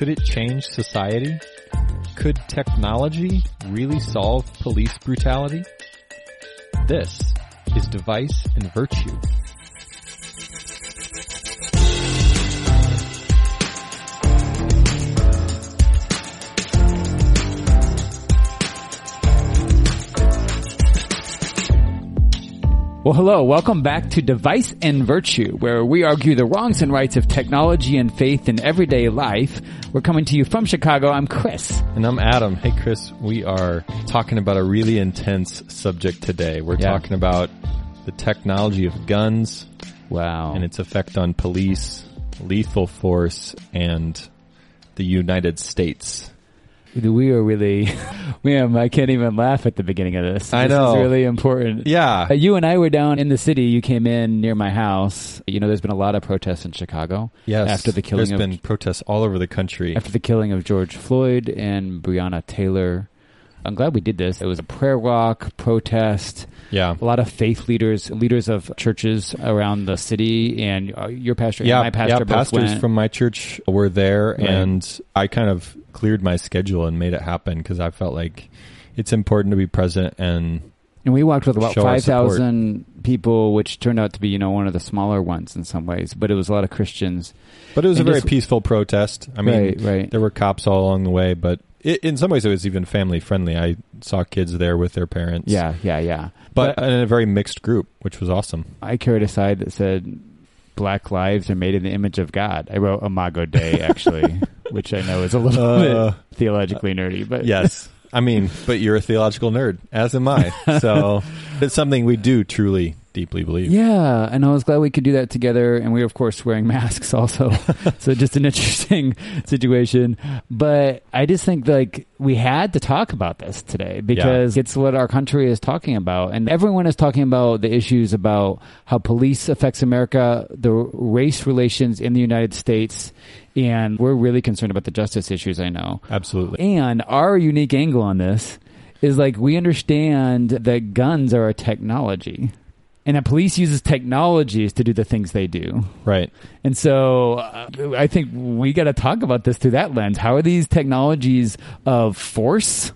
Could it change society? Could technology really solve police brutality? This is Device and Virtue. Well, hello. Welcome back to Device and Virtue, where we argue the wrongs and rights of technology and faith in everyday life. We're coming to you from Chicago. I'm Chris. And I'm Adam. Hey, Chris, we are talking about a really intense subject today. We're Yeah. talking about the technology of guns Wow. and its effect on police, lethal force, and the United States. We are really, man, I can't even laugh at the beginning of this. I This know. is really important. Yeah. Uh, you and I were down in the city. You came in near my house. You know, there's been a lot of protests in Chicago. Yes. After the killing There's of been protests all over the country. after the killing of George Floyd and Breonna Taylor. I'm glad we did this. It was a prayer walk, protest, Yeah. a lot of faith leaders, leaders of churches around the city, and uh, your pastor Yeah, and my pastor yeah, pastors went. from my church were there, Right. and I kind of cleared my schedule and made it happen because I felt like it's important to be present and and we walked with about five thousand people, which turned out to be, you know, one of the smaller ones in some ways. But it was a lot of Christians. But it was And a very just- peaceful protest. I mean, Right, right. there were cops all along the way, but it, in some ways it was even family friendly. I saw kids there with their parents. Yeah, yeah, yeah. But, in a very mixed group, which was awesome. I carried a side that said black lives are made in the image of God. I wrote Imago Dei actually, which I know is a little Uh, bit theologically nerdy, but Yes. I mean, but you're a theological nerd, as am I. So it's something we do truly, deeply believe. Yeah, and I was glad we could do that together. And we were, of course, wearing masks also. so just an interesting situation. But I just think like we had to talk about this today because it's what our country is talking about. And everyone is talking about the issues about how police affects America, the race relations in the United States. And we're really concerned about the justice issues, I know. Absolutely. And our unique angle on this is like we understand that guns are a technology. And the police uses technologies to do the things they do. Right. And so uh, I think we got to talk about this through that lens. How are these technologies of force?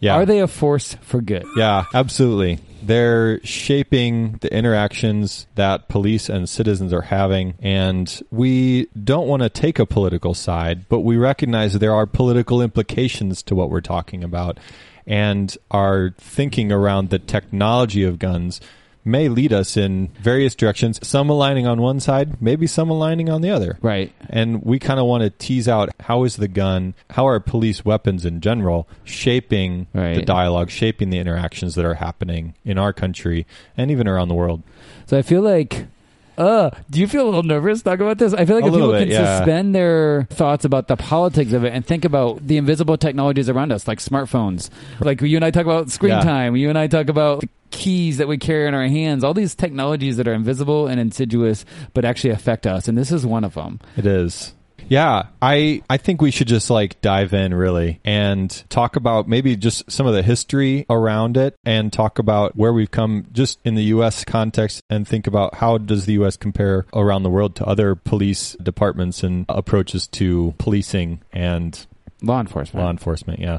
Yeah. Are they a force for good? Yeah, absolutely. They're shaping the interactions that police and citizens are having. And we don't want to take a political side, but we recognize there are political implications to what we're talking about. And our thinking around the technology of guns may lead us in various directions, some aligning on one side, maybe some aligning on the other. Right. And we kind of want to tease out how is the gun, how are police weapons in general shaping the dialogue, shaping the interactions that are happening in our country and even around the world. So I feel like, uh, do you feel a little nervous talking about this? I feel like A if people little can yeah. suspend their thoughts about the politics of it and think about the invisible technologies around us, like smartphones, like you and I talk about screen Yeah. time, you and I talk about the keys that we carry in our hands, all these technologies that are invisible and insidious, but actually affect us. And this is one of them. It is. Yeah, I I think we should just like dive in really and talk about maybe just some of the history around it and talk about where we've come just in the US context and think about how does the US compare around the world to other police departments and approaches to policing and Law enforcement. law enforcement, yeah.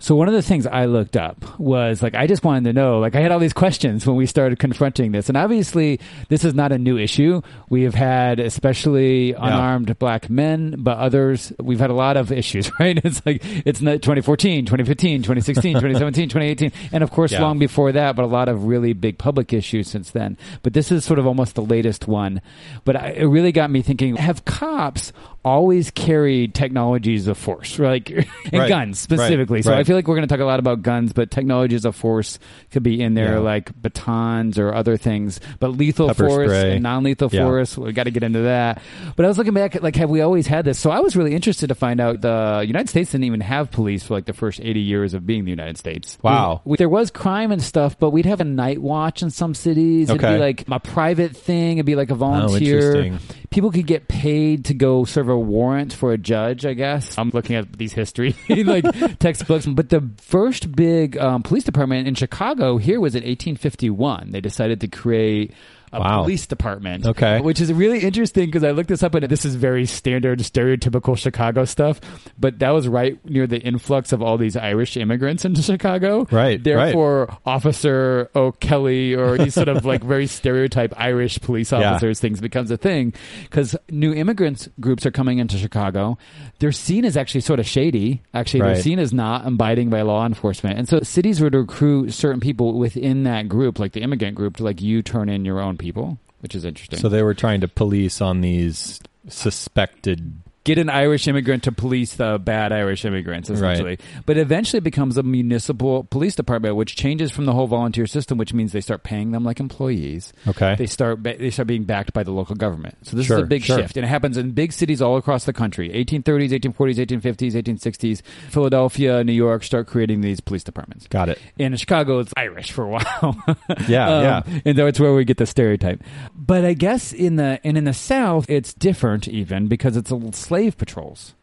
So one of the things I looked up was like I just wanted to know like I had all these questions when we started confronting this and obviously this is not a new issue. We have had especially unarmed black men but others we've had a lot of issues, right? It's like it's not 2014, 2015, 2016, 2017, 2018 and of course Yeah. long before that but a lot of really big public issues since then. But this is sort of almost the latest one. But I, it really got me thinking have cops always carried technologies of force, like and Right. guns specifically. Right. So I feel like we're going to talk a lot about guns, but technologies of force could be in there, Yeah. like batons or other things. But lethal Pepper force spray. and non-lethal Yeah. force, we got to get into that. But I was looking back, at, like, have we always had this? So I was really interested to find out the United States didn't even have police for like the first eighty years of being the United States. Wow. We- there was crime and stuff, but we'd have a night watch in some cities. It'd Okay. be like a private thing. It'd be like a oh, volunteer. interesting. People could get paid to go serve a warrant for a judge. I guess I'm looking at these history like textbooks. But the first big um, police department in Chicago here was in 1851. They decided to create. A Wow. police department, Okay. which is really interesting because I looked this up and this is very standard, stereotypical Chicago stuff. But that was right near the influx of all these Irish immigrants into Chicago. Right, right. Therefore, Officer O'Kelly or these sort of like very stereotype Irish police Yeah. officers things becomes a thing because new immigrants groups are coming into Chicago. They're seen as actually sort of shady. Actually, they're Right. seen as not abiding by law enforcement. And so cities would recruit certain people within that group, like the immigrant group, to like you turn in your own people, which is interesting. So they were trying to police on these suspected. Get an Irish immigrant to police the bad Irish immigrants, essentially. But eventually it becomes a municipal police department, which changes from the whole volunteer system, which means they start paying them like employees. Okay. They start they start being backed by the local government. So this Sure, is a big sure. shift, and it happens in big cities all across the country. 1830s, 1840s, 1850s, 1860s. Philadelphia, New York start creating these police departments. Got it. And in Chicago, it's Irish for a while. Yeah, Um, yeah. and that's where we get the stereotype. But I guess in the and in the South, it's different even because it's a little slave patrols.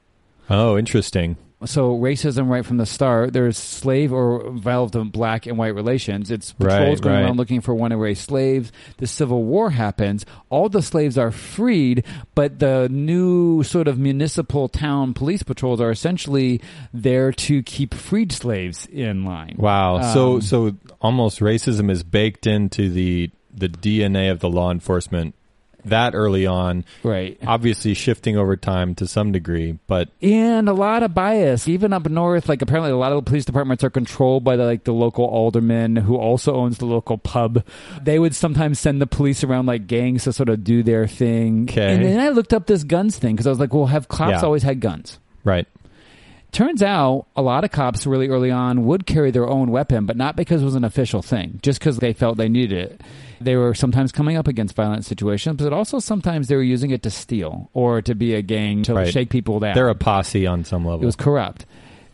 Oh, interesting. So racism right from the start. There's slave or involved in black and white relations. It's patrols Right, going right. around looking for runaway slaves. The Civil War happens. All the slaves are freed, but the new sort of municipal town police patrols are essentially there to keep freed slaves in line. Wow. so Um, so almost racism is baked into the the DNA of the law enforcement that early on. Right. Obviously shifting over time to some degree, but and a lot of bias even up north like apparently a lot of the police departments are controlled by the, like the local alderman who also owns the local pub they would sometimes send the police around like gangs to sort of do their thing Okay. and then i looked up this guns thing because i was like well have cops Yeah. always had guns right. Turns out a lot of cops really early on would carry their own weapon but not because it was an official thing just because they felt they needed it they were sometimes coming up against violent situations but also sometimes they were using it to steal or to be a gang to Right. shake people down They're a posse on some level. it was corrupt.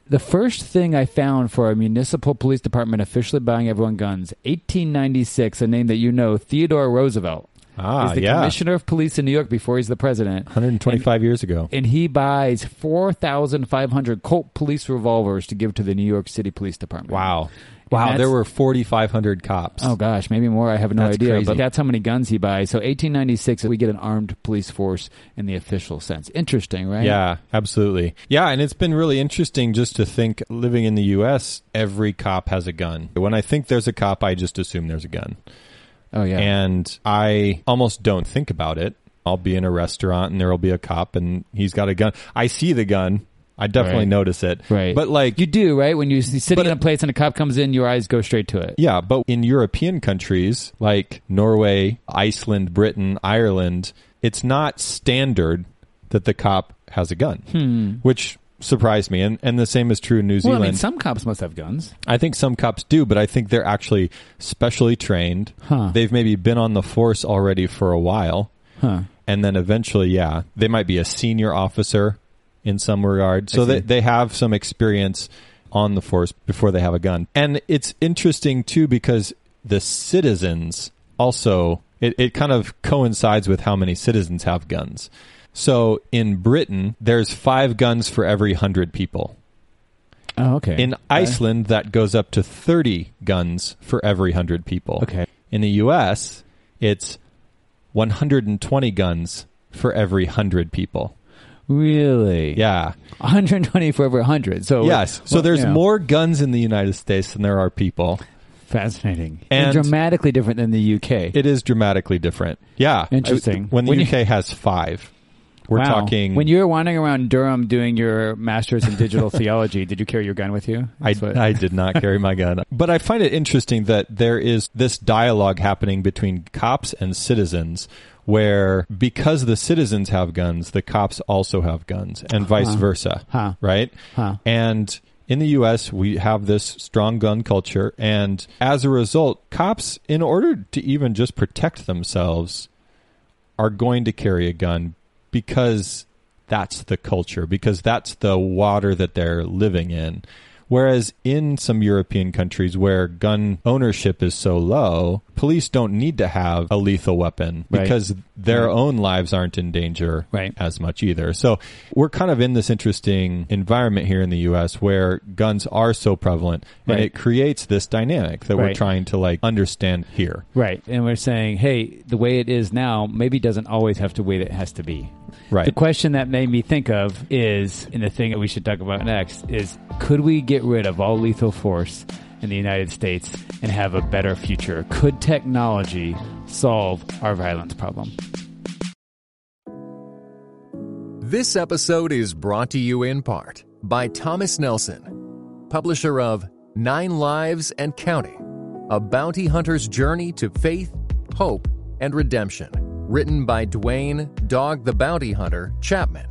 The first thing I found for a municipal police department officially buying everyone guns, 1896, a name that you know, Theodore Roosevelt ah, is the yeah. commissioner of police in New York before he's the president. 125 years ago. And he buys 4,500 Colt police revolvers to give to the New York City Police Department. Wow. Wow, there were 4500 cops. Oh gosh, maybe more. I have no That's idea. crazy. But that's how many guns he buys. So 1896, we get an armed police force in the official sense. Interesting, right? Yeah, absolutely. Yeah, and it's been really interesting just to think living in the US, every cop has a gun. When I think there's a cop, I just assume there's a gun. Oh yeah. And I almost don't think about it. I'll be in a restaurant and there'll be a cop and he's got a gun. I see the gun. I definitely Right. notice it. right. But like you do, right? When you're sitting in a place and a cop comes in, your eyes go straight to it. Yeah, but in European countries like Norway, Iceland, Britain, Ireland, it's not standard that the cop has a gun, Hmm. which surprised me. And and the same is true in New Zealand. Well. I mean, some cops must have guns. I think some cops do, but I think they're actually specially trained. Huh. They've maybe been on the force already for a while, Huh. and then eventually, yeah, they might be a senior officer in some regard. So they they have some experience on the force before they have a gun. And it's interesting too because the citizens also it, it kind of coincides with how many citizens have guns. So in Britain, there's five guns for every hundred people. Oh, okay. In uh, Iceland, that goes up to 30 guns for every 100 people. Okay. In the U.S., it's 120 guns for every 100 people. Really? Yeah. 120 for every 100. So yes. So well, there's yeah. more guns in the United States than there are people. Fascinating. And- dramatically different than the UK. It is dramatically different. Yeah. Interesting. I- when the When you- UK has five, we're Wow. talking. When you were wandering around Durham doing your master's in digital theology, did you carry your gun with you? I, what- I did not carry my gun. But I find it interesting that there is this dialogue happening between cops and citizens where because the citizens have guns, the cops also have guns, and vice Huh. versa, Huh. right? Huh. And in the US, we have this strong gun culture. And as a result, cops, in order to even just protect themselves, are going to carry a gun because that's the culture, because that's the water that they're living in. Whereas in some European countries where gun ownership is so low, police don't need to have a lethal weapon Right. because their Right. own lives aren't in danger Right. as much either. So we're kind of in this interesting environment here in the US where guns are so prevalent and it creates this dynamic that we're trying to like understand here. Right. And we're saying, hey, the way it is now maybe doesn't always have to way it has to be. Right. The question that made me think of is, and the thing that we should talk about next, is could we get rid of all lethal force in the United States and have a better future? Could technology solve our violence problem? This episode is brought to you in part by Thomas Nelson, publisher of Nine Lives and Counting A Bounty Hunter's Journey to Faith, Hope, and Redemption, written by Duane Dog the Bounty Hunter Chapman.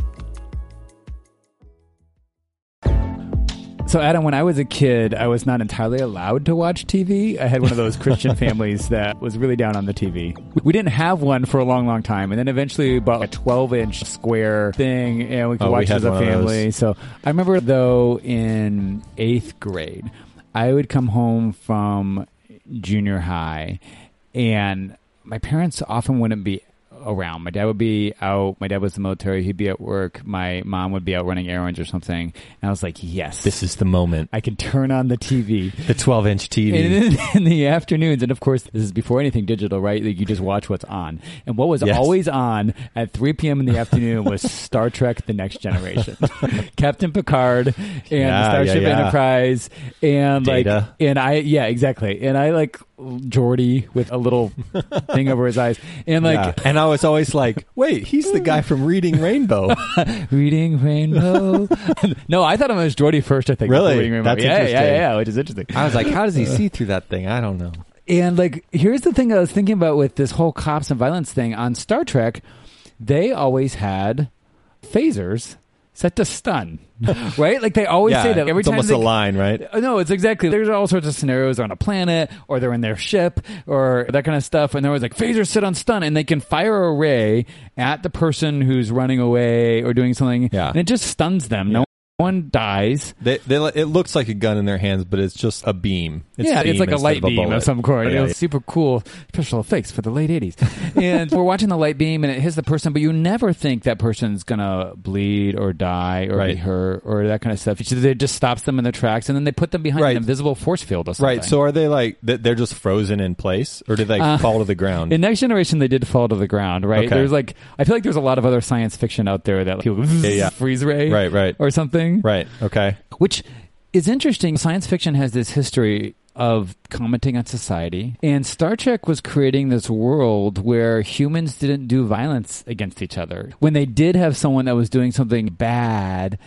So, Adam, when I was a kid, I was not entirely allowed to watch TV. I had one of those Christian families that was really down on the TV. We didn't have one for a long, long time, and then eventually we bought a 12 inch square thing, and we could Oh, watch had as a one of those. family. So, I remember though in eighth grade, I would come home from junior high, and my parents often wouldn't be around. My dad would be out. My dad was in the military. He'd be at work. My mom would be out running errands or something. And I was like, yes, This is the moment. I can turn on the TV. The 12 inch TV. In, in the afternoons, and of course, this is before anything digital, right? Like you just watch what's on. And what was Yes. always on at 3 p.m. in the afternoon was Star Trek: The Next Generation, Captain Picard, and Yeah, Starship yeah, yeah. Enterprise, and like, and I, yeah, exactly, and I like Geordi with a little thing over his eyes, and like Yeah. And I was always like, wait, he's the guy from Reading Rainbow. reading Rainbow. no, I thought it was Geordi first. I think Really? Reading Rainbow. That's yeah, yeah, yeah, yeah, which is interesting. I was like, how does he see through that thing? I don't know. And like, here's the thing I was thinking about with this whole cops and violence thing on Star Trek. They always had phasers set to stun, right? Like they always yeah, say that every time it's time almost they, a line, right? Uh, No, it's exactly. There's all sorts of scenarios on a planet, or they're in their ship, or that kind of stuff. And they're always like, phasers sit on stun, and they can fire a ray at the person who's running away or doing something, Yeah. and it just stuns them. No one dies. They, they, it looks like a gun in their hands, but it's just a beam. It's yeah, steam it's like a light of beam bullet. of some sort. Yeah, it was yeah. super cool special effects for the late 80s. and we're watching the light beam and it hits the person, but you never think that person's going to bleed or die or be hurt or that kind of stuff. It just stops them in their tracks and then they put them behind Right. an invisible force field or something. Right. So are they like they're just frozen in place, or did they Uh, fall to the ground? In Next Generation, they did fall to the ground, right? Okay. There's like, I feel like there's a lot of other science fiction out there that Yeah, yeah. freeze ray right. Right. or something. Right. Okay. which is interesting. Science fiction has this history of commenting on society, and Star Trek was creating this world where humans didn't do violence against each other. When they did have someone that was doing something bad,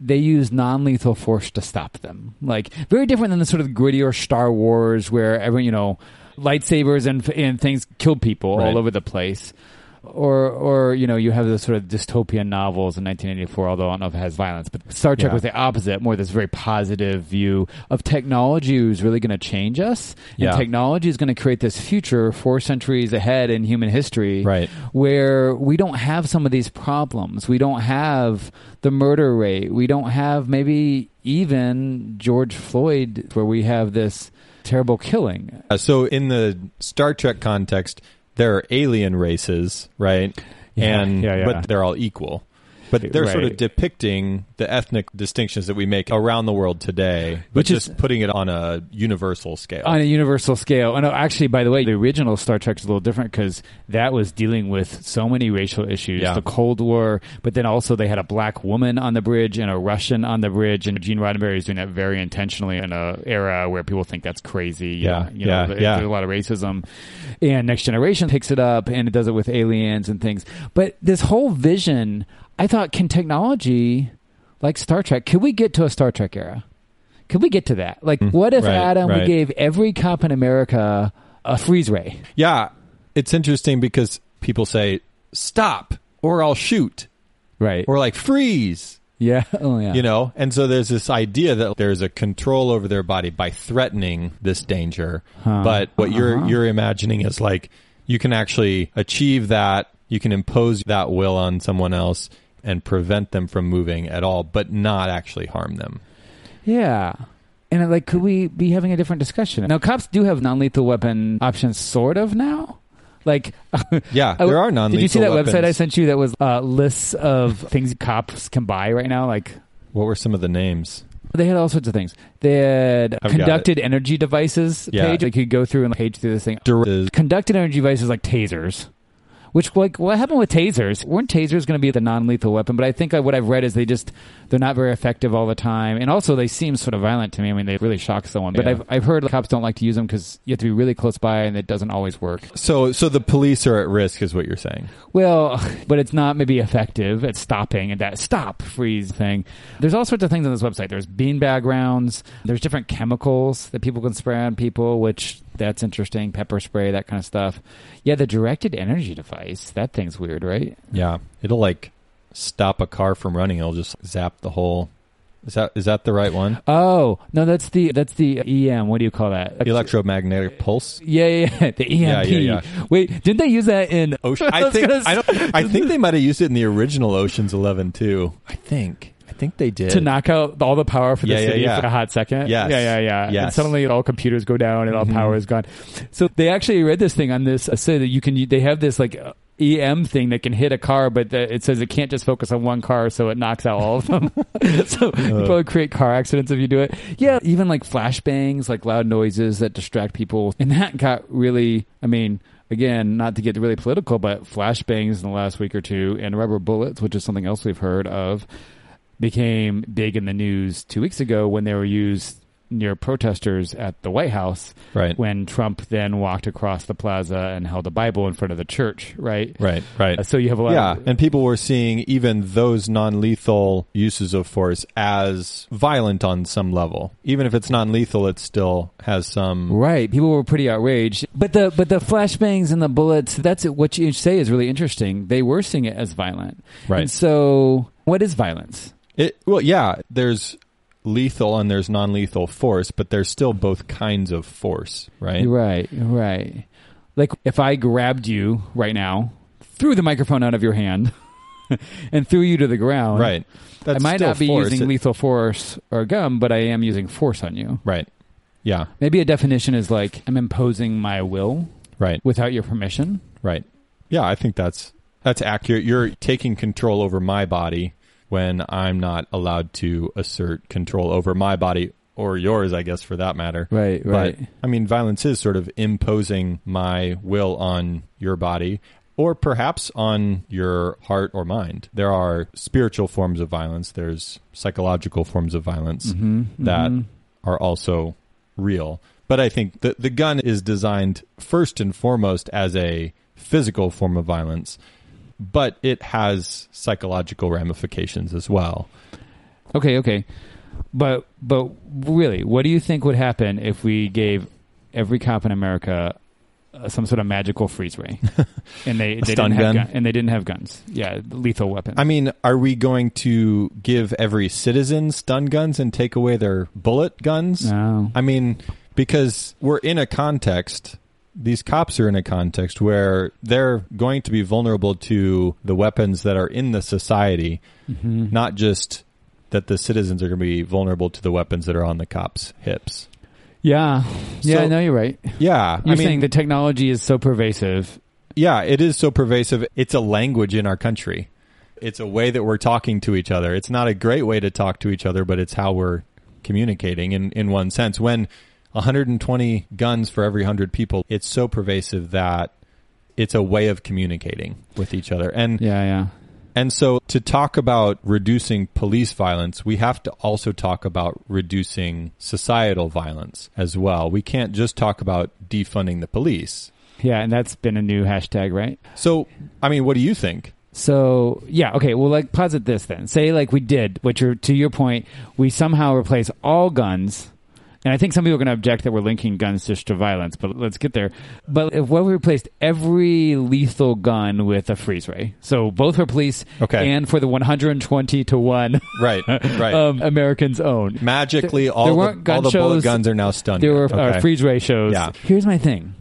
they used non-lethal force to stop them. Like very different than the sort of grittier Star Wars where everyone, you know, lightsabers and and things killed people Right. all over the place or or you know you have the sort of dystopian novels in 1984 although i don't know if it has violence but star trek Yeah. was the opposite more this very positive view of technology is really going to change us Yeah. and technology is going to create this future four centuries ahead in human history Right. where we don't have some of these problems we don't have the murder rate we don't have maybe even george floyd where we have this terrible killing Uh, so in the Star Trek context, there are alien races, right? Yeah, and yeah, yeah. but they're all equal. But they're sort of depicting the ethnic distinctions that we make around the world today, but Which is- putting it on a universal scale. on a universal scale. And uh, actually, by the way, the original Star Trek is a little different because that was dealing with so many racial issues, Yeah. the Cold War, but then also they had a black woman on the bridge and a Russian on the bridge, and Gene Roddenberry is doing that very intentionally in an era where people think that's crazy. you Yeah, know, you know, yeah. there's a lot of racism. And Next Generation picks it up and it does it with aliens and things. But this whole vision, I thought, can technology like Star Trek, could we get to a Star Trek era? Could we get to that? Like, what if Mm, right, Adam, we right. gave every cop in America a freeze ray? yeah, it's interesting because people say, stop or I'll shoot, Right. or like freeze. yeah. Oh, yeah. You know, and so there's this idea that there's a control over their body by threatening this danger. Huh. But what you're Uh-huh. you're imagining is like you can actually achieve that. You can impose that will on someone else and prevent them from moving at all, but not actually harm them. Yeah. And like, could we be having a different discussion? Now, cops do have non-lethal weapon options, sort of now. Like, Yeah, there are non. Lethal weapons. Did you see that weapons. website I sent you that was uh, lists of things cops can buy right now? Like, What were some of the names? They had all sorts of things. They had I've conducted energy devices Yeah. page. They could go through and page through this thing. Dur- Conducted energy devices like tasers. Which like what happened with tasers? Weren't tasers going to be the non-lethal weapon? But I think uh, what I've read is they just they're not very effective all the time, and also they seem sort of violent to me. I mean, they really shock someone. But Yeah. I've I've heard cops don't like to use them because you have to be really close by, and it doesn't always work. So, so the police are at risk, is what you're saying. Well, but it's not maybe effective at stopping and that stop freeze thing. There's all sorts of things on this website. There's beanbag rounds. There's different chemicals that people can spray on people, which that's interesting. Pepper spray, that kind of stuff. Yeah, the directed energy device. That thing's weird, right? Yeah, it'll like stop a car from running. It'll just zap the whole. Is that is that the right one? Oh no, that's the that's the EM. What do you call that? Electromagnetic pulse. Yeah, yeah, yeah, the EMP. Yeah, yeah, yeah. Wait, didn't they use that in Ocean. I was think I don't. I think they might have used it in the original Ocean's Eleven too. I think. I think they did. to knock out all the power for the Yeah, city yeah. for a hot second. Yes. Yeah, yeah, yeah. And suddenly all computers go down and all Mhm. power is gone. So they actually read this thing on this, uh, say that you can, they have this like uh, EM thing that can hit a car, but the, it says it can't just focus on one car, so it knocks out all of them. so you Uh. probably create car accidents if you do it. Yeah, even like flashbangs, like loud noises that distract people. And that got really, I mean, again, not to get really political, but flashbangs in the last week or two and rubber bullets, which is something else we've heard of, became big in the news two weeks ago when they were used near protesters at the White House right. when Trump then walked across the plaza and held a Bible in front of the church, right? Right. Right. Uh, so you have a lot Yeah, of and people were seeing even those non-lethal uses of force as violent on some level. Even if it's non-lethal, it still has some. Right, people were pretty outraged, but the but the flashbangs and the bullets. That's what you say is really interesting. They were seeing it as violent, Right. And so, what is violence? It well, yeah. There's lethal and there's non-lethal force, but there's still both kinds of force, right? Right, right. Like if I grabbed you right now, threw the microphone out of your hand, and threw you to the ground, Right. That's I might still not be force. using It- lethal force or gum, but I am using force on you. Right. Yeah. Maybe a definition is like I'm imposing my will Right. without your permission. Right. Yeah, I think that's that's accurate. You're taking control over my body when I'm not allowed to assert control over my body or yours, I guess, for that matter. Right, But I mean, violence is sort of imposing my will on your body or perhaps on your heart or mind. There are spiritual forms of violence, there's psychological forms of violence Mhm, that mhm. are also real. But I think the the gun is designed first and foremost as a physical form of violence, but it has psychological ramifications as well. Okay, okay. But but really, what do you think would happen if we gave every cop in America uh, some sort of magical freeze ray, and they, they didn't have gun? gun, and they didn't have guns? Yeah, lethal weapons. I mean, are we going to give every citizen stun guns and take away their bullet guns? no. I mean, because we're in a context, these cops are in a context where they're going to be vulnerable to the weapons that are in the society, Mhm. not just that the citizens are going to be vulnerable to the weapons that are on the cops' hips. Yeah, yeah. So- know you're right. Yeah, You're I mean, saying the technology is so pervasive. yeah, it is so pervasive. It's a language in our country. It's a way that we're talking to each other. It's not a great way to talk to each other, but it's how we're communicating in, in one sense. When 120 guns for every 100 people, it's so pervasive that it's a way of communicating with each other. And Yeah, yeah. and so to talk about reducing police violence, we have to also talk about reducing societal violence as well. We can't just talk about defunding the police. Yeah, and that's been a new hashtag, right? So, I mean, what do you think? So yeah, okay. Well, like posit this then. Say like we did, which are to your point, we somehow replace all guns. And I think some people are going to object that we're linking guns just to violence, but let's get there. But if what we replaced every lethal gun with a freeze ray, so both for police Okay. and for the 120 to one Right, right. um, Americans own. Magically, There- all, there the, gun all the bullet guns are now stunned. There were Okay. uh, freeze ray shows. Yeah. Here's my thing.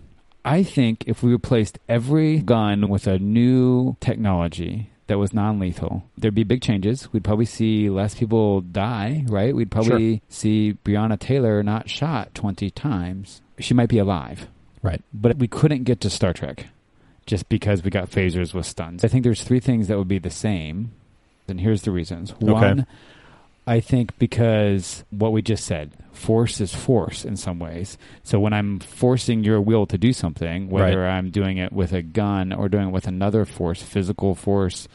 I think if we replaced every gun with a new technology that was non-lethal, there'd be big changes. We'd probably see less people die, right? We'd probably see Breonna Taylor not shot 20 times. She might be alive, Right. but we couldn't get to Star Trek just because we got phasers with stuns. I think there's three things that would be the same, and here's the reasons. One, I think because what we just said, force is force in some ways. So when I'm forcing your will to do something, whether I'm doing it with a gun or doing it with another force, physical force,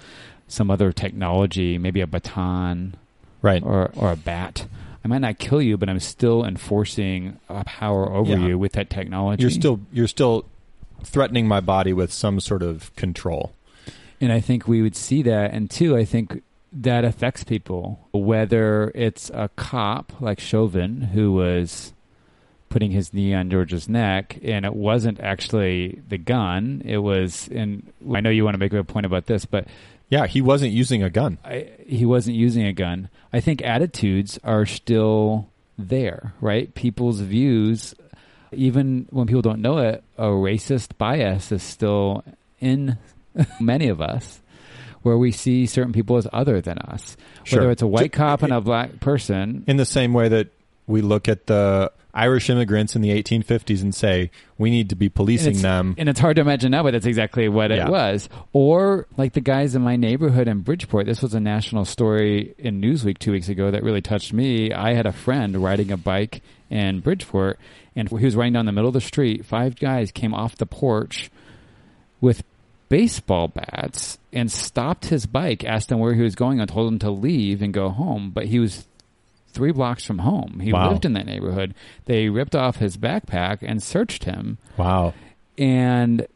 some other technology, maybe a baton Right. or, or a bat, I might not kill you, but I'm still enforcing a power over Yeah. you with that technology. You're still you're still threatening my body with some sort of control. And I think we would see that. And two, I think that affects people, whether it's a cop like Chauvin who was putting his knee on George's neck, and it wasn't actually the gun. It was, and I know you want to make a point about this, but Yeah, he wasn't using a gun. I, he wasn't using a gun. I think attitudes are still there, right? People's views, even when people don't know it, a racist bias is still in many of us, where we see certain people as other than us. Sure. Whether it's a white cop and a black person, In the same way that we look at the Irish immigrants in the 1850s and say we need to be policing it's, them. and it's hard to imagine now, but that's exactly what Yeah. it was. Or like the guys in my neighborhood in Bridgeport. This was a national story in Newsweek two weeks ago that really touched me. I had a friend riding a bike in Bridgeport, and he was riding down the middle of the street. Five guys came off the porch with baseball bats and stopped his bike, asked him where he was going, and told him to leave and go home. But he was three blocks from home. He Wow. lived in that neighborhood. They ripped off his backpack and searched him. wow. And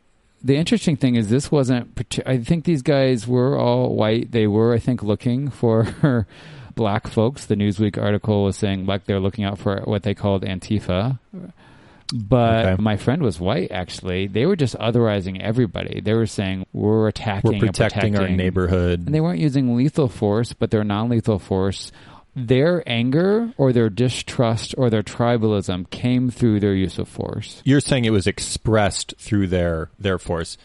the interesting thing is, this wasn't. I think these guys were all white. They were, I think, looking for black folks. The Newsweek article was saying like they're looking out for what they called Antifa. But Okay. my friend was white. Actually, they were just otherizing everybody. They were saying we're attacking, We're and protecting, our neighborhood. and they weren't using lethal force, but their non-lethal force. Their anger or their distrust or their tribalism came through their use of force. You're saying it was expressed through their their force,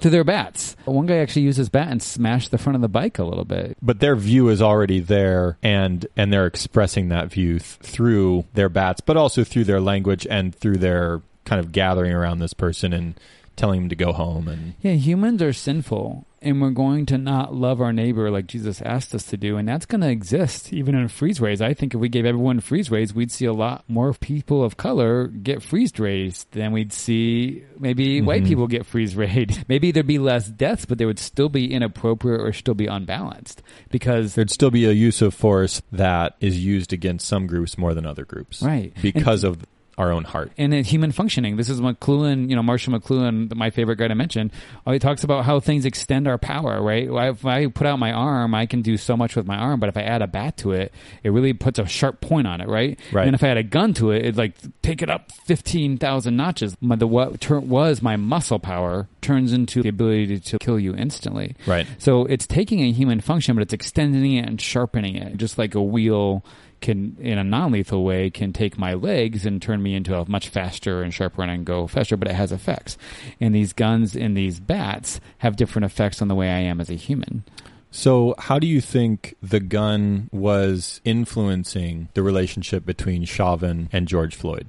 to their bats. One guy actually used his bat and smashed the front of the bike a little bit. but their view is already there, and and they're expressing that view th- through their bats, but also through their language and through their kind of gathering around this person and telling him to go home. And Yeah, humans are sinful, and we're going to not love our neighbor like Jesus asked us to do, and that's going to exist even in freeze rays. I think if we gave everyone freeze rays, we'd see a lot more people of color get freeze rays than we'd see maybe white Mhm. people get freeze rayed. maybe there'd be less deaths, but they would still be inappropriate or still be unbalanced because there'd still be a use of force that is used against some groups more than other groups, right Because of our own heart. and in human functioning. This is McLuhan, you know, Marshall McLuhan, my favorite guy to mention. Uh, He talks about how things extend our power, right? If I put out my arm, I can do so much with my arm, but if I add a bat to it, it really puts a sharp point on it, right? Right. And if I had a gun to it, it'd like take it up 15,000 notches. My, the what tur- was my muscle power turns into the ability to kill you instantly. Right. So it's taking a human function, but it's extending it and sharpening it, just like a wheel can, in a non-lethal way, can take my legs and turn me into a much faster and sharper and go faster. But it has effects, and these guns and these bats have different effects on the way I am as a human. So, how do you think the gun was influencing the relationship between Chauvin and George Floyd?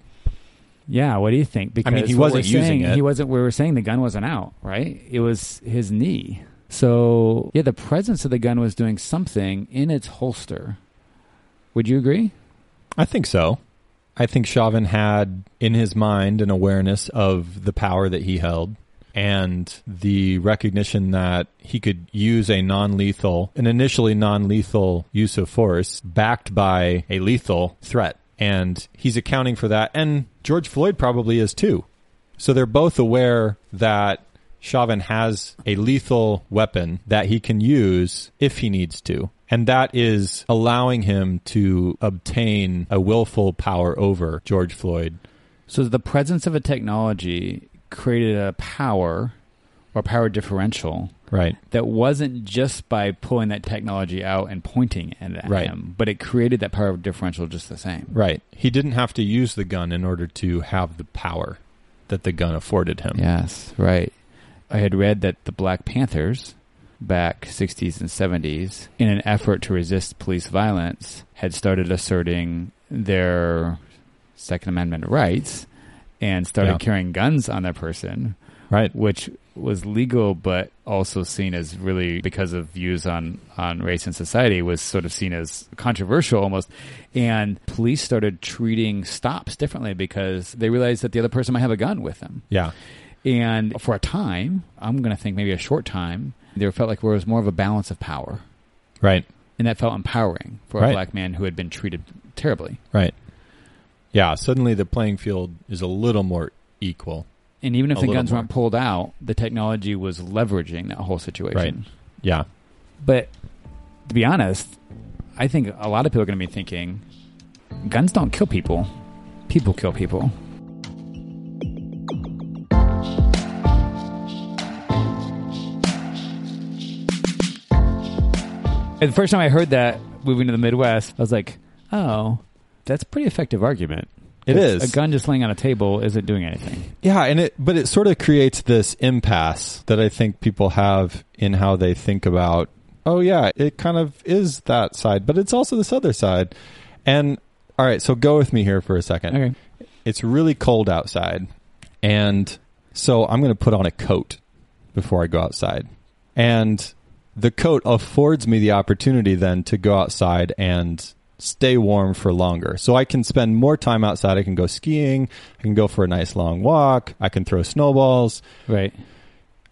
Yeah, what do you think? Because I mean, he wasn't we're saying- using it. He wasn't. We were saying the gun wasn't out, right? It was his knee. So, yeah, the presence of the gun was doing something in its holster. Would you agree? I think so. I think Chauvin had in his mind an awareness of the power that he held and the recognition that he could use a non-lethal, an initially non-lethal use of force backed by a lethal threat. And he's accounting for that. And George Floyd probably is too. So they're both aware that Chauvin has a lethal weapon that he can use if he needs to. And that is allowing him to obtain a willful power over George Floyd. So the presence of a technology created a power or power differential Right. that wasn't just by pulling that technology out and pointing it at Right. him, but it created that power differential just the same. Right. He didn't have to use the gun in order to have the power that the gun afforded him. Yes, right. I had read that the Black Panthers back 60s and 70s in an effort to resist police violence had started asserting their second amendment rights and started Yeah. carrying guns on their person Right. which was legal but also seen as really because of views on on race and society was sort of seen as controversial almost and police started treating stops differently because they realized that the other person might have a gun with them Yeah. and for a time i'm going to think maybe a short time there felt like there was more of a balance of power Right. and that felt empowering for Right. a black man who had been treated terribly Right. Yeah. Suddenly the playing field is a little more equal. and even if A the guns more. weren't pulled out the technology was leveraging that whole situation Right. Yeah. But to be honest, I think a lot of people are going to be thinking guns don't kill people, people kill people. And the first time I heard that moving to the Midwest, I was like, oh, that's a pretty effective argument. It's- A gun just laying on a table isn't doing anything. Yeah, and it but it sort of creates this impasse that I think people have in how they think about oh yeah, it kind of is that side, but it's also this other side. And all right, so go with me here for a second. Okay. It's really cold outside. And so I'm going to put on a coat before I go outside. And the coat affords me the opportunity then to go outside and stay warm for longer. So I can spend more time outside. I can go skiing. I can go for a nice long walk. I can throw snowballs, Right.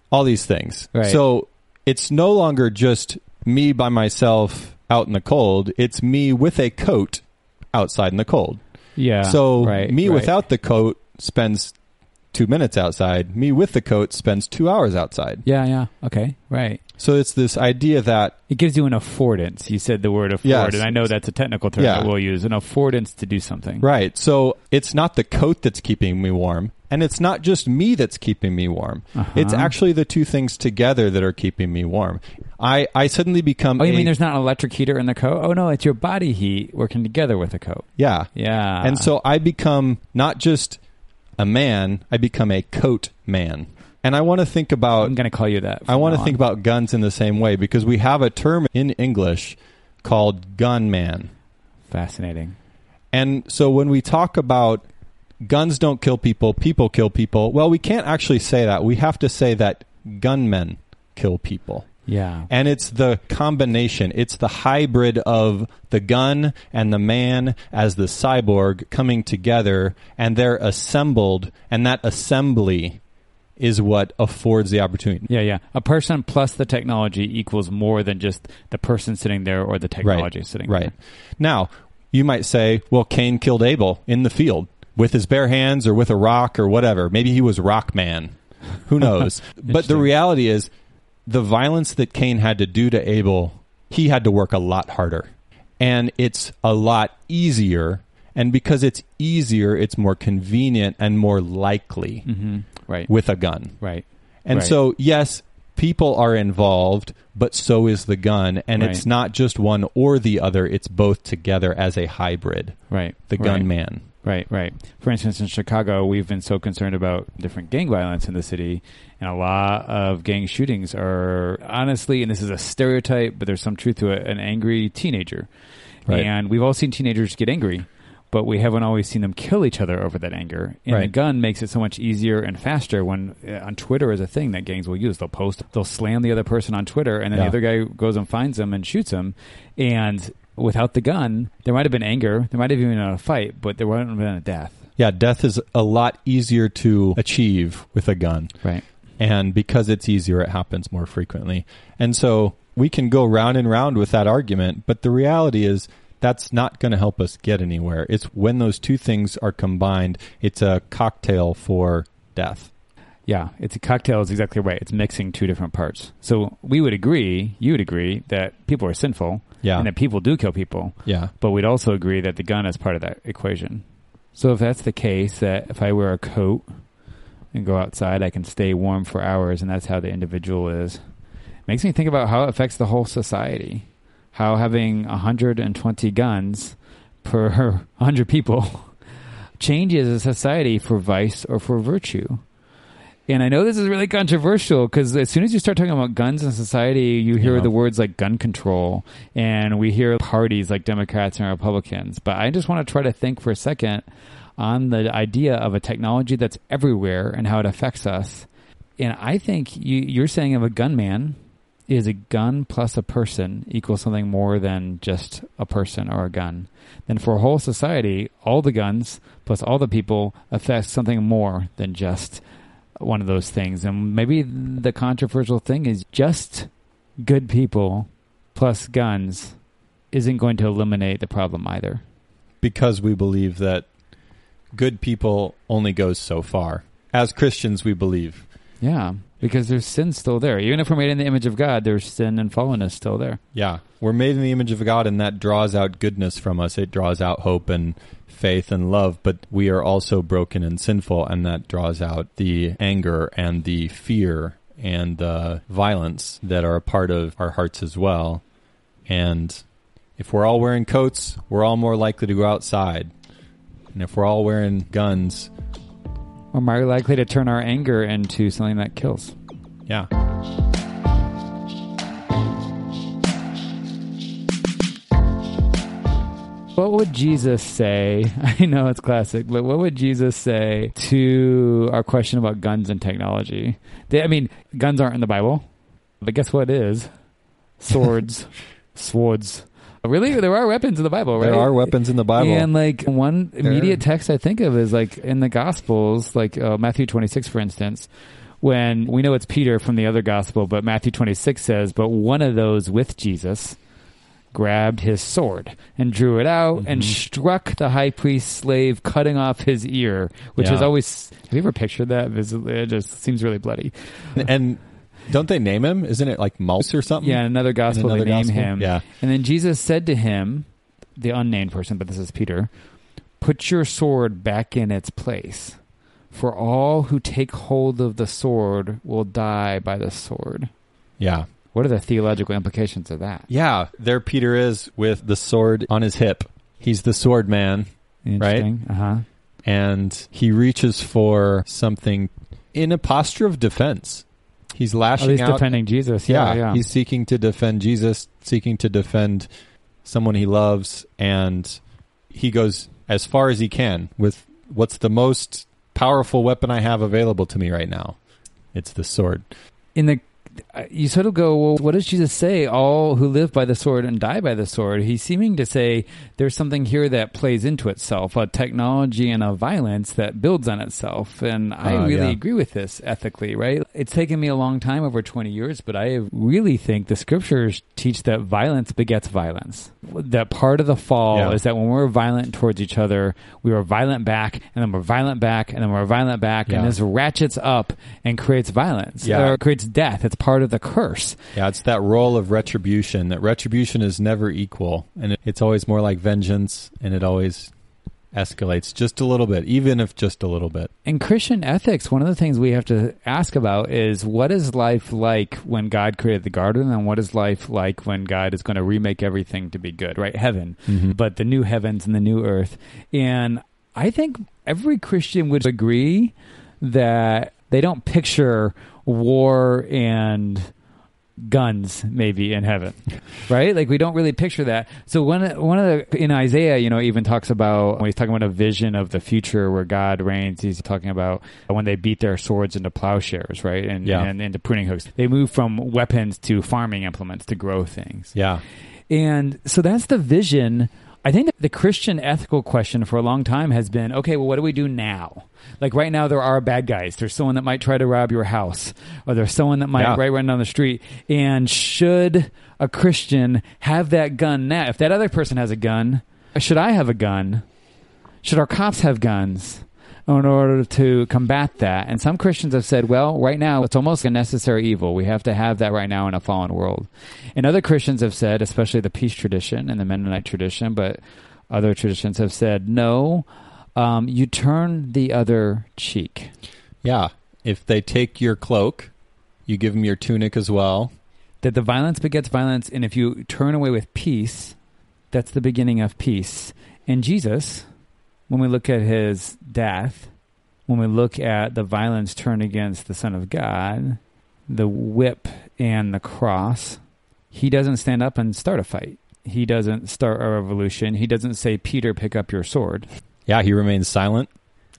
all these things. Right. So it's no longer just me by myself out in the cold. It's me with a coat outside in the cold. Yeah. So right, me right. without the coat spends two minutes outside. Me with the coat spends two hours outside. Yeah, yeah. Okay. Right. So it's this idea that It gives you an affordance. You said the word afford, Yes. and I know that's a technical term Yeah. that we'll use. An affordance to do something. right. So it's not the coat that's keeping me warm, and it's not just me that's keeping me warm. Uh-huh. It's actually the two things together that are keeping me warm. I I suddenly become Oh, you a- mean there's not an electric heater in the coat? Oh no, it's your body heat working together with the coat. yeah Yeah. and so I become not just a man, I become a coat man. And I want to think about I'm going to call you that. I want to think about guns in the same way because we have a term in English called gunman. fascinating. And so when we talk about guns don't kill people, people kill people, well, we can't actually say that. We have to say that gunmen kill people. Yeah. And it's the combination, it's the hybrid of the gun and the man as the cyborg coming together, and they're assembled, and that assembly is what affords the opportunity. Yeah, yeah. A person plus the technology equals more than just the person sitting there or the technology sitting Right. Now, you might say, well, Cain killed Abel in the field with his bare hands or with a rock or whatever. Maybe he was rock man. Who knows? but the reality is the violence that Cain had to do to Abel, he had to work a lot harder. And it's a lot easier. And because it's easier, it's more convenient and more likely there. hmm Right. with a gun. right. And Right. so, yes, people are involved, but so is the gun. And Right. it's not just one or the other, it's both together as a hybrid. Right. The gunman. Right, right. For instance, in Chicago, we've been so concerned about different gang violence in the city, and a lot of gang shootings are honestly, and this is a stereotype, but there's some truth to it, an angry teenager. Right. And we've all seen teenagers get angry but we haven't always seen them kill each other over that anger. And Right. the gun makes it so much easier and faster when uh, on Twitter is a thing that gangs will use. They'll post, they'll slam the other person on Twitter, and then Yeah. the other guy goes and finds them and shoots him. And without the gun, there might have been anger, there might have even been a fight, but there wouldn't have been a death. Yeah, death is a lot easier to achieve with a gun. Right. And because it's easier, it happens more frequently. And so we can go round and round with that argument, but the reality is that's not going to help us get anywhere. It's when those two things are combined, it's a cocktail for death. Yeah, it's a cocktail is exactly right. It's mixing two different parts. So we would agree, you would agree that people are sinful Yeah. and that people do kill people. Yeah. but we'd also agree that the gun is part of that equation. So if that's the case, that if I wear a coat and go outside, I can stay warm for hours, and that's how the individual is. Makes me think about how it affects the whole society. How having 120 guns per 100 people changes a society for vice or for virtue. And I know this is really controversial because as soon as you start talking about guns in society, you hear Yeah. the words like gun control, and we hear parties like Democrats and Republicans. But I just want to try to think for a second on the idea of a technology that's everywhere and how it affects us. And I think you, you're saying of a gunman is a gun plus a person equals something more than just a person or a gun. Then for a whole society, all the guns plus all the people affect something more than just one of those things. And maybe the controversial thing is just good people plus guns isn't going to eliminate the problem either. Because we believe that good people only goes so far. As Christians, we believe. Yeah, because there's sin still there. Even if we're made in the image of God, there's sin and fallenness still there. Yeah. We're made in the image of God, and that draws out goodness from us. It draws out hope and faith and love, but we are also broken and sinful, and that draws out the anger and the fear and the violence that are a part of our hearts as well. And if we're all wearing coats, we're all more likely to go outside. And if we're all wearing guns, We're more likely to turn our anger into something that kills. yeah. What would Jesus say? I know it's classic, but what would Jesus say to our question about guns and technology? They, I mean, guns aren't in the Bible, but guess what is? Swords, swords. Really, there are weapons in the Bible, right? There are weapons in the Bible. And like one immediate text I think of is like in the Gospels, like uh, Matthew 26, for instance, when we know it's Peter from the other Gospel, but Matthew 26 says, but one of those with Jesus grabbed his sword and drew it out and Mm-hmm. struck the high priest's slave, cutting off his ear, which Yeah. is always. Have you ever pictured that? Visibly, it just seems really bloody. and don't they name him? Isn't it like Mouse or something? Yeah, in another gospel another they name gospel? him. Yeah. And then Jesus said to him, the unnamed person, but this is Peter, put your sword back in its place. For all who take hold of the sword will die by the sword. Yeah. What are the theological implications of that? Yeah, there Peter is with the sword on his hip. He's the sword man, Interesting. Uh huh. and he reaches for something in a posture of defense. He's At lashing least out. defending Jesus. Yeah, yeah. he's seeking to defend Jesus, seeking to defend someone he loves, and he goes as far as he can with what's the most powerful weapon I have available to me right now. It's the sword. in the you sort of go, well, what does Jesus say? All who live by the sword and die by the sword. He's seeming to say there's something here that plays into itself, a technology and a violence that builds on itself. And I Uh, really yeah. agree with this ethically, right? It's taken me a long time, over 20 years, but I really think the scriptures teach that violence begets violence. That part of the fall Yeah. is that when we're violent towards each other, we are violent back, and then we're violent back, and then we're violent back, Yeah. and this ratchets up and creates violence Yeah. or creates death. It's part of the curse. Yeah, it's that role of retribution. That retribution is never equal, and it, it's always more like vengeance, and it always escalates just a little bit, even if just a little bit. In Christian ethics, one of the things we have to ask about is what is life like when God created the garden, and what is life like when God is going to remake everything to be good, right? Heaven, mm-hmm. but the new heavens and the new earth. And I think every Christian would agree that they don't picture war and guns maybe in heaven, right? Like we don't really picture that. So one one of the in Isaiah, you know, even talks about when he's talking about a vision of the future where God reigns. He's talking about when they beat their swords into plowshares, right, and Yeah. and into pruning hooks. They move from weapons to farming implements to grow things. Yeah. And so that's the vision. I think that the Christian ethical question for a long time has been okay, well, what do we do now? Like right now, there are bad guys. There's someone that might try to rob your house, or there's someone that might Yeah. right run down the street. And should a Christian have that gun now? If that other person has a gun, should I have a gun? Should our cops have guns? In order to combat that. And some Christians have said, well, right now it's almost a necessary evil. We have to have that right now in a fallen world. And other Christians have said, especially the peace tradition and the Mennonite tradition, but other traditions have said, no, um, you turn the other cheek. Yeah. If they take your cloak, you give them your tunic as well. That the violence begets violence, and if you turn away with peace, that's the beginning of peace. And Jesus, when we look at his death, when we look at the violence turned against the Son of God, the whip and the cross, he doesn't stand up and start a fight. He doesn't start a revolution. He doesn't say, Peter, pick up your sword. Yeah, he remains silent.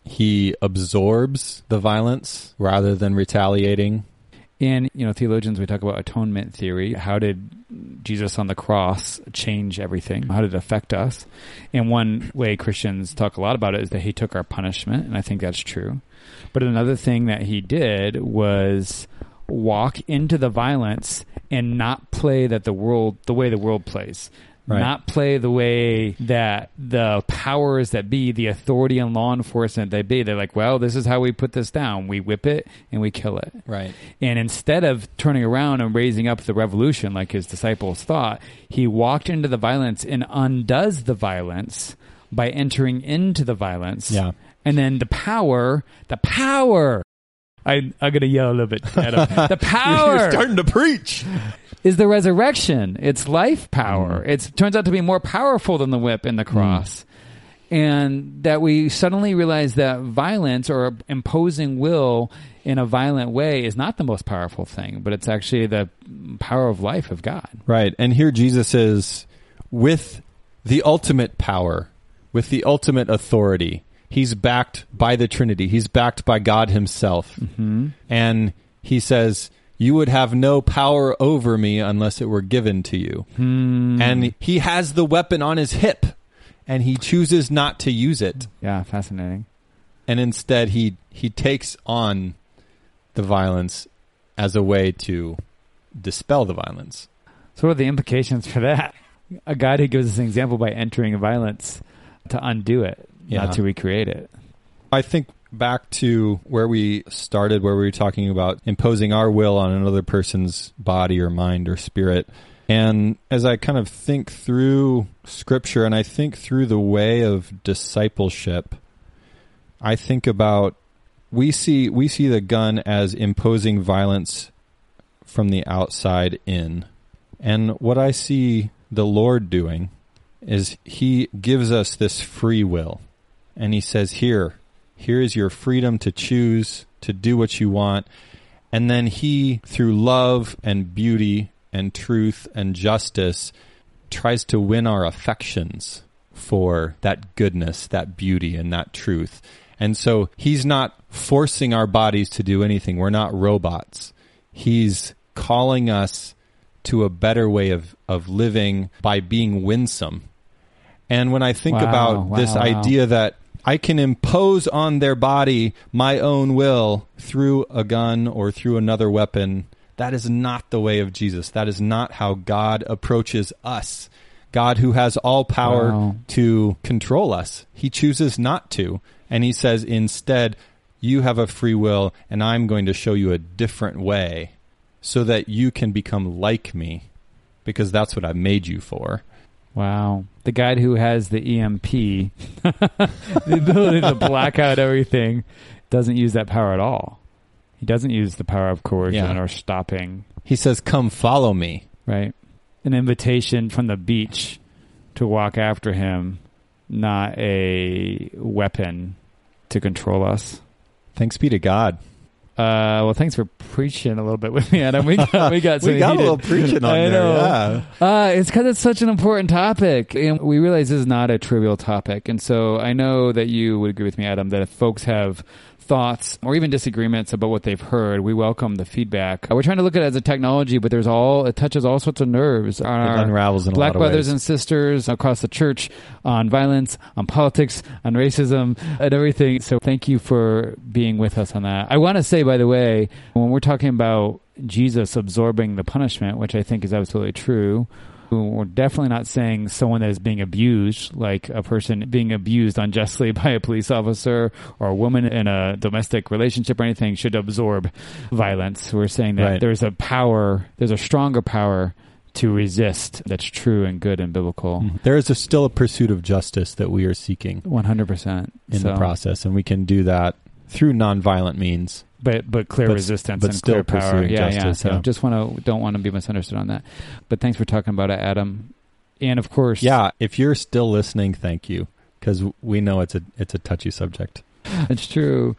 He absorbs the violence rather than retaliating. In you know theologians, we talk about atonement theory. How did Jesus on the cross change everything? How did it affect us? And one way Christians talk a lot about it is that he took our punishment, and I think that's true. But another thing that he did was walk into the violence and not play that the world the way the world plays. Right. Not play the way that the powers that be, the authority and law enforcement that be, they're like, well, this is how we put this down. We whip it and we kill it. Right. And instead of turning around and raising up the revolution like his disciples thought, he walked into the violence and undoes the violence by entering into the violence. Yeah. And then the power, the power. I, I'm going to yell a little bit. at him. The power starting to preach. is the resurrection. It's life power. Mm. It turns out to be more powerful than the whip and the cross. And that we suddenly realize that violence or imposing will in a violent way is not the most powerful thing, but it's actually the power of life of God. Right. And here Jesus is with the ultimate power, with the ultimate authority. He's backed by the Trinity. He's backed by God himself. Mm-hmm. And he says, You would have no power over me unless it were given to you. Hmm. And he has the weapon on his hip, and he chooses not to use it. Yeah, fascinating. And instead, he, he takes on the violence as a way to dispel the violence. So, what are the implications for that? A God who gives us an example by entering violence to undo it, Yeah. not to recreate it. I think back to where we started, where we were talking about imposing our will on another person's body or mind or spirit. And as I kind of think through scripture and I think through the way of discipleship, I think about we see we see the gun as imposing violence from the outside in. And what I see the Lord doing is he gives us this free will. And he says, "Here, here is your freedom to choose to do what you want." And then he through love and beauty and truth and justice tries to win our affections for that goodness, that beauty, and that truth. And so he's not forcing our bodies to do anything. We're not robots. He's calling us to a better way of, of living by being winsome. And when I think Wow, about this wow, wow. idea that I can impose on their body my own will through a gun or through another weapon, that is not the way of Jesus. That is not how God approaches us. God, who has all power Wow. to control us, he chooses not to. And he says, instead, you have a free will, and I'm going to show you a different way so that you can become like me because that's what I made you for. Wow. The guy who has the EMP, the ability to black out everything, doesn't use that power at all. He doesn't use the power of coercion Yeah. or stopping, He says, Come follow me. right? An invitation from the beach to walk after him, not a weapon to control us. Thanks be to God. Uh, well, thanks for preaching a little bit with me, Adam. We got we got, we got heated. a little preaching on I there. know. Yeah. Uh, it's because it's such an important topic, and we realize this is not a trivial topic. And so I know that you would agree with me, Adam, that if folks have thoughts or even disagreements about what they've heard, we welcome the feedback. Uh, we're trying to look at it as a technology, but there's all it touches all sorts of nerves on It our unravels in a black brothers and sisters across the church on violence, on politics, on racism, and everything. So thank you for being with us on that. I want to say, by the way, when we're talking about Jesus absorbing the punishment, which I think is absolutely true. We're definitely not saying someone that is being abused, like a person being abused unjustly by a police officer or a woman in a domestic relationship or anything, should absorb violence. We're saying that Right. there's a power, there's a stronger power to resist that's true and good and biblical. Mm-hmm. There is a, still a pursuit of justice that we are seeking 100%. in So- the process, and we can do that through nonviolent means. but but clear But- resistance but and still clear power. Yeah, yeah. justice, So yeah. just want to don't want to be misunderstood on that. But thanks for talking about it, Adam. And of course, Yeah, if you're still listening, thank you, because we know it's a it's a touchy subject. it's true.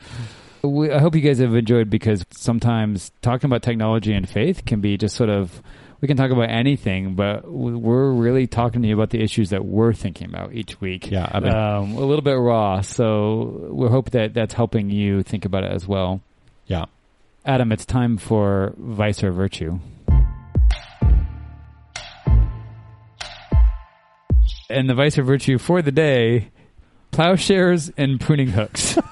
We, I hope you guys have enjoyed because sometimes talking about technology and faith can be just sort of we can talk about anything, but we're really talking to you about the issues that we're thinking about each week. Yeah, I mean, um, a little bit raw. So we hope that that's helping you think about it as well. yeah. Adam, it's time for vice or virtue. And the vice or virtue for the day plowshares and pruning hooks.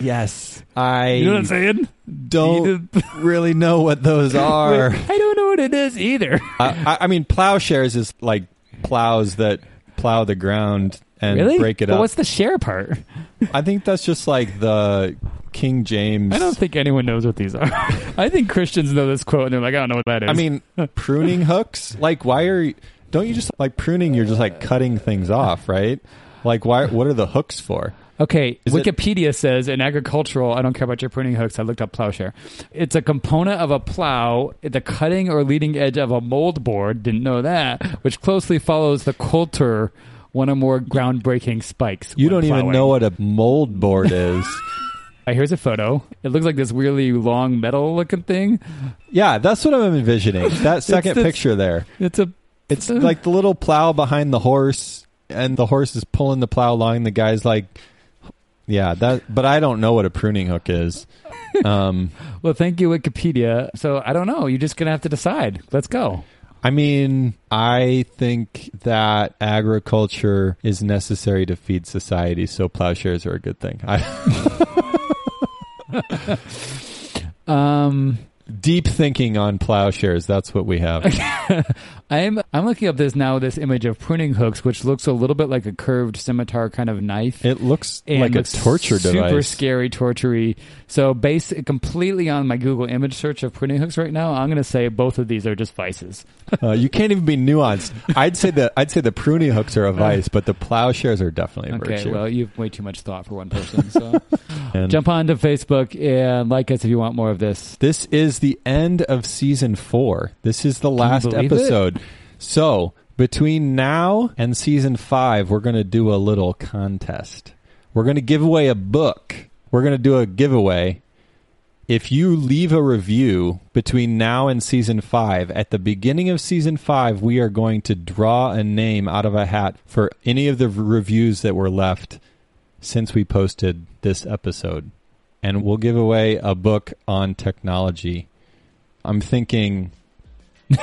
Yes, I you know what I'm saying? don't really know what those are. I don't know what it is either. I, I mean, plowshares is like plows that plow the ground and really? break it But up. what's the share part? I think that's just like the King James. I don't think anyone knows what these are. I think Christians know this quote and they're like, I don't know what that is. I mean, pruning hooks. Like, why are you? Don't you just like pruning? You're just like cutting things off, right? Like, why? What are the hooks for? Okay, Is it- Wikipedia says in agricultural, I don't care about your pruning hooks. I looked up plowshare. It's a component of a plow, the cutting or leading edge of a mold board. Didn't know that, which closely follows the coulter, one or more groundbreaking spikes. You don't even know what a mold board is. Here's a photo. It looks like this really long metal looking thing. yeah, that's what I'm envisioning. That second it's- picture there. It's a It's like the little plow behind the horse, and the horse is pulling the plow along. The guy's like, "Yeah, that." But I don't know what a pruning hook is. Um, well. Thank you, Wikipedia. So I don't know. You're just gonna have to decide. Let's go. I mean, I think that agriculture is necessary to feed society, so plowshares are a good thing. I, Um, deep thinking on plowshares. That's what we have. I'm I'm looking up this now. This image of pruning hooks, which looks a little bit like a curved scimitar kind of knife. It looks and like a torture super device. Super scary, tortury. So, based completely on my Google image search of pruning hooks right now, I'm going to say both of these are just vices. Uh, you can't even be nuanced. I'd say the I'd say the pruning hooks are a vice, but the plowshares are definitely a Okay, virtue. well, you have way too much thought for one person. So, And jump on to Facebook and like us if you want more of this. this is the end of season four. This is the last episode. it? So between now and season five, we're going to do a little contest. We're going to give away a book. We're going to do a giveaway. If you leave a review between now and season five, at the beginning of season five, we are going to draw a name out of a hat for any of the reviews that were left since we posted this episode. And we'll give away a book on technology. I'm thinking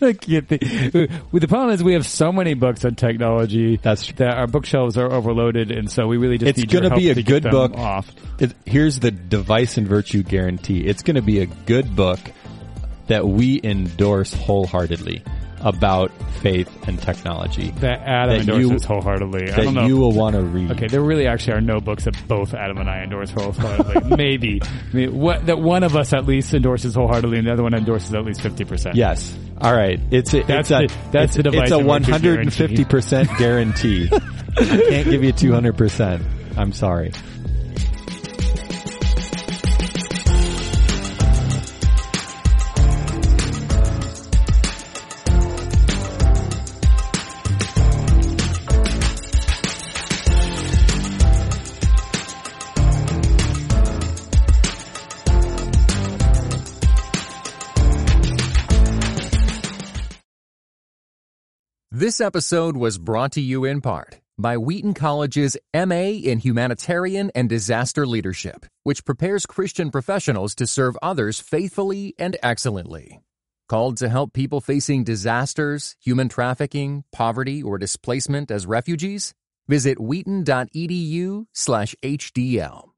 The problem is we have so many books on technology that's that our bookshelves are overloaded, and so we really just It's need gonna help be a good book. off. it, here's the device and virtue guarantee. It's going to be a good book that we endorse wholeheartedly about faith and technology That Adam That endorses you- wholeheartedly. I that don't know. you will want to read. Okay, there really actually are no books that both Adam and I endorse wholeheartedly. Maybe. I mean, what, that one of us at least endorses wholeheartedly and the other one endorses at least 50%. Yes. All right. It's a, That's it's a, the- that's it's, the it's a 150% guarantee. I can't give you 200%. I'm sorry. This episode was brought to you in part by Wheaton College's MA in Humanitarian and Disaster Leadership, which prepares Christian professionals to serve others faithfully and excellently. Called to help people facing disasters, human trafficking, poverty, or displacement as refugees? Visit wheaton.edu/hdl.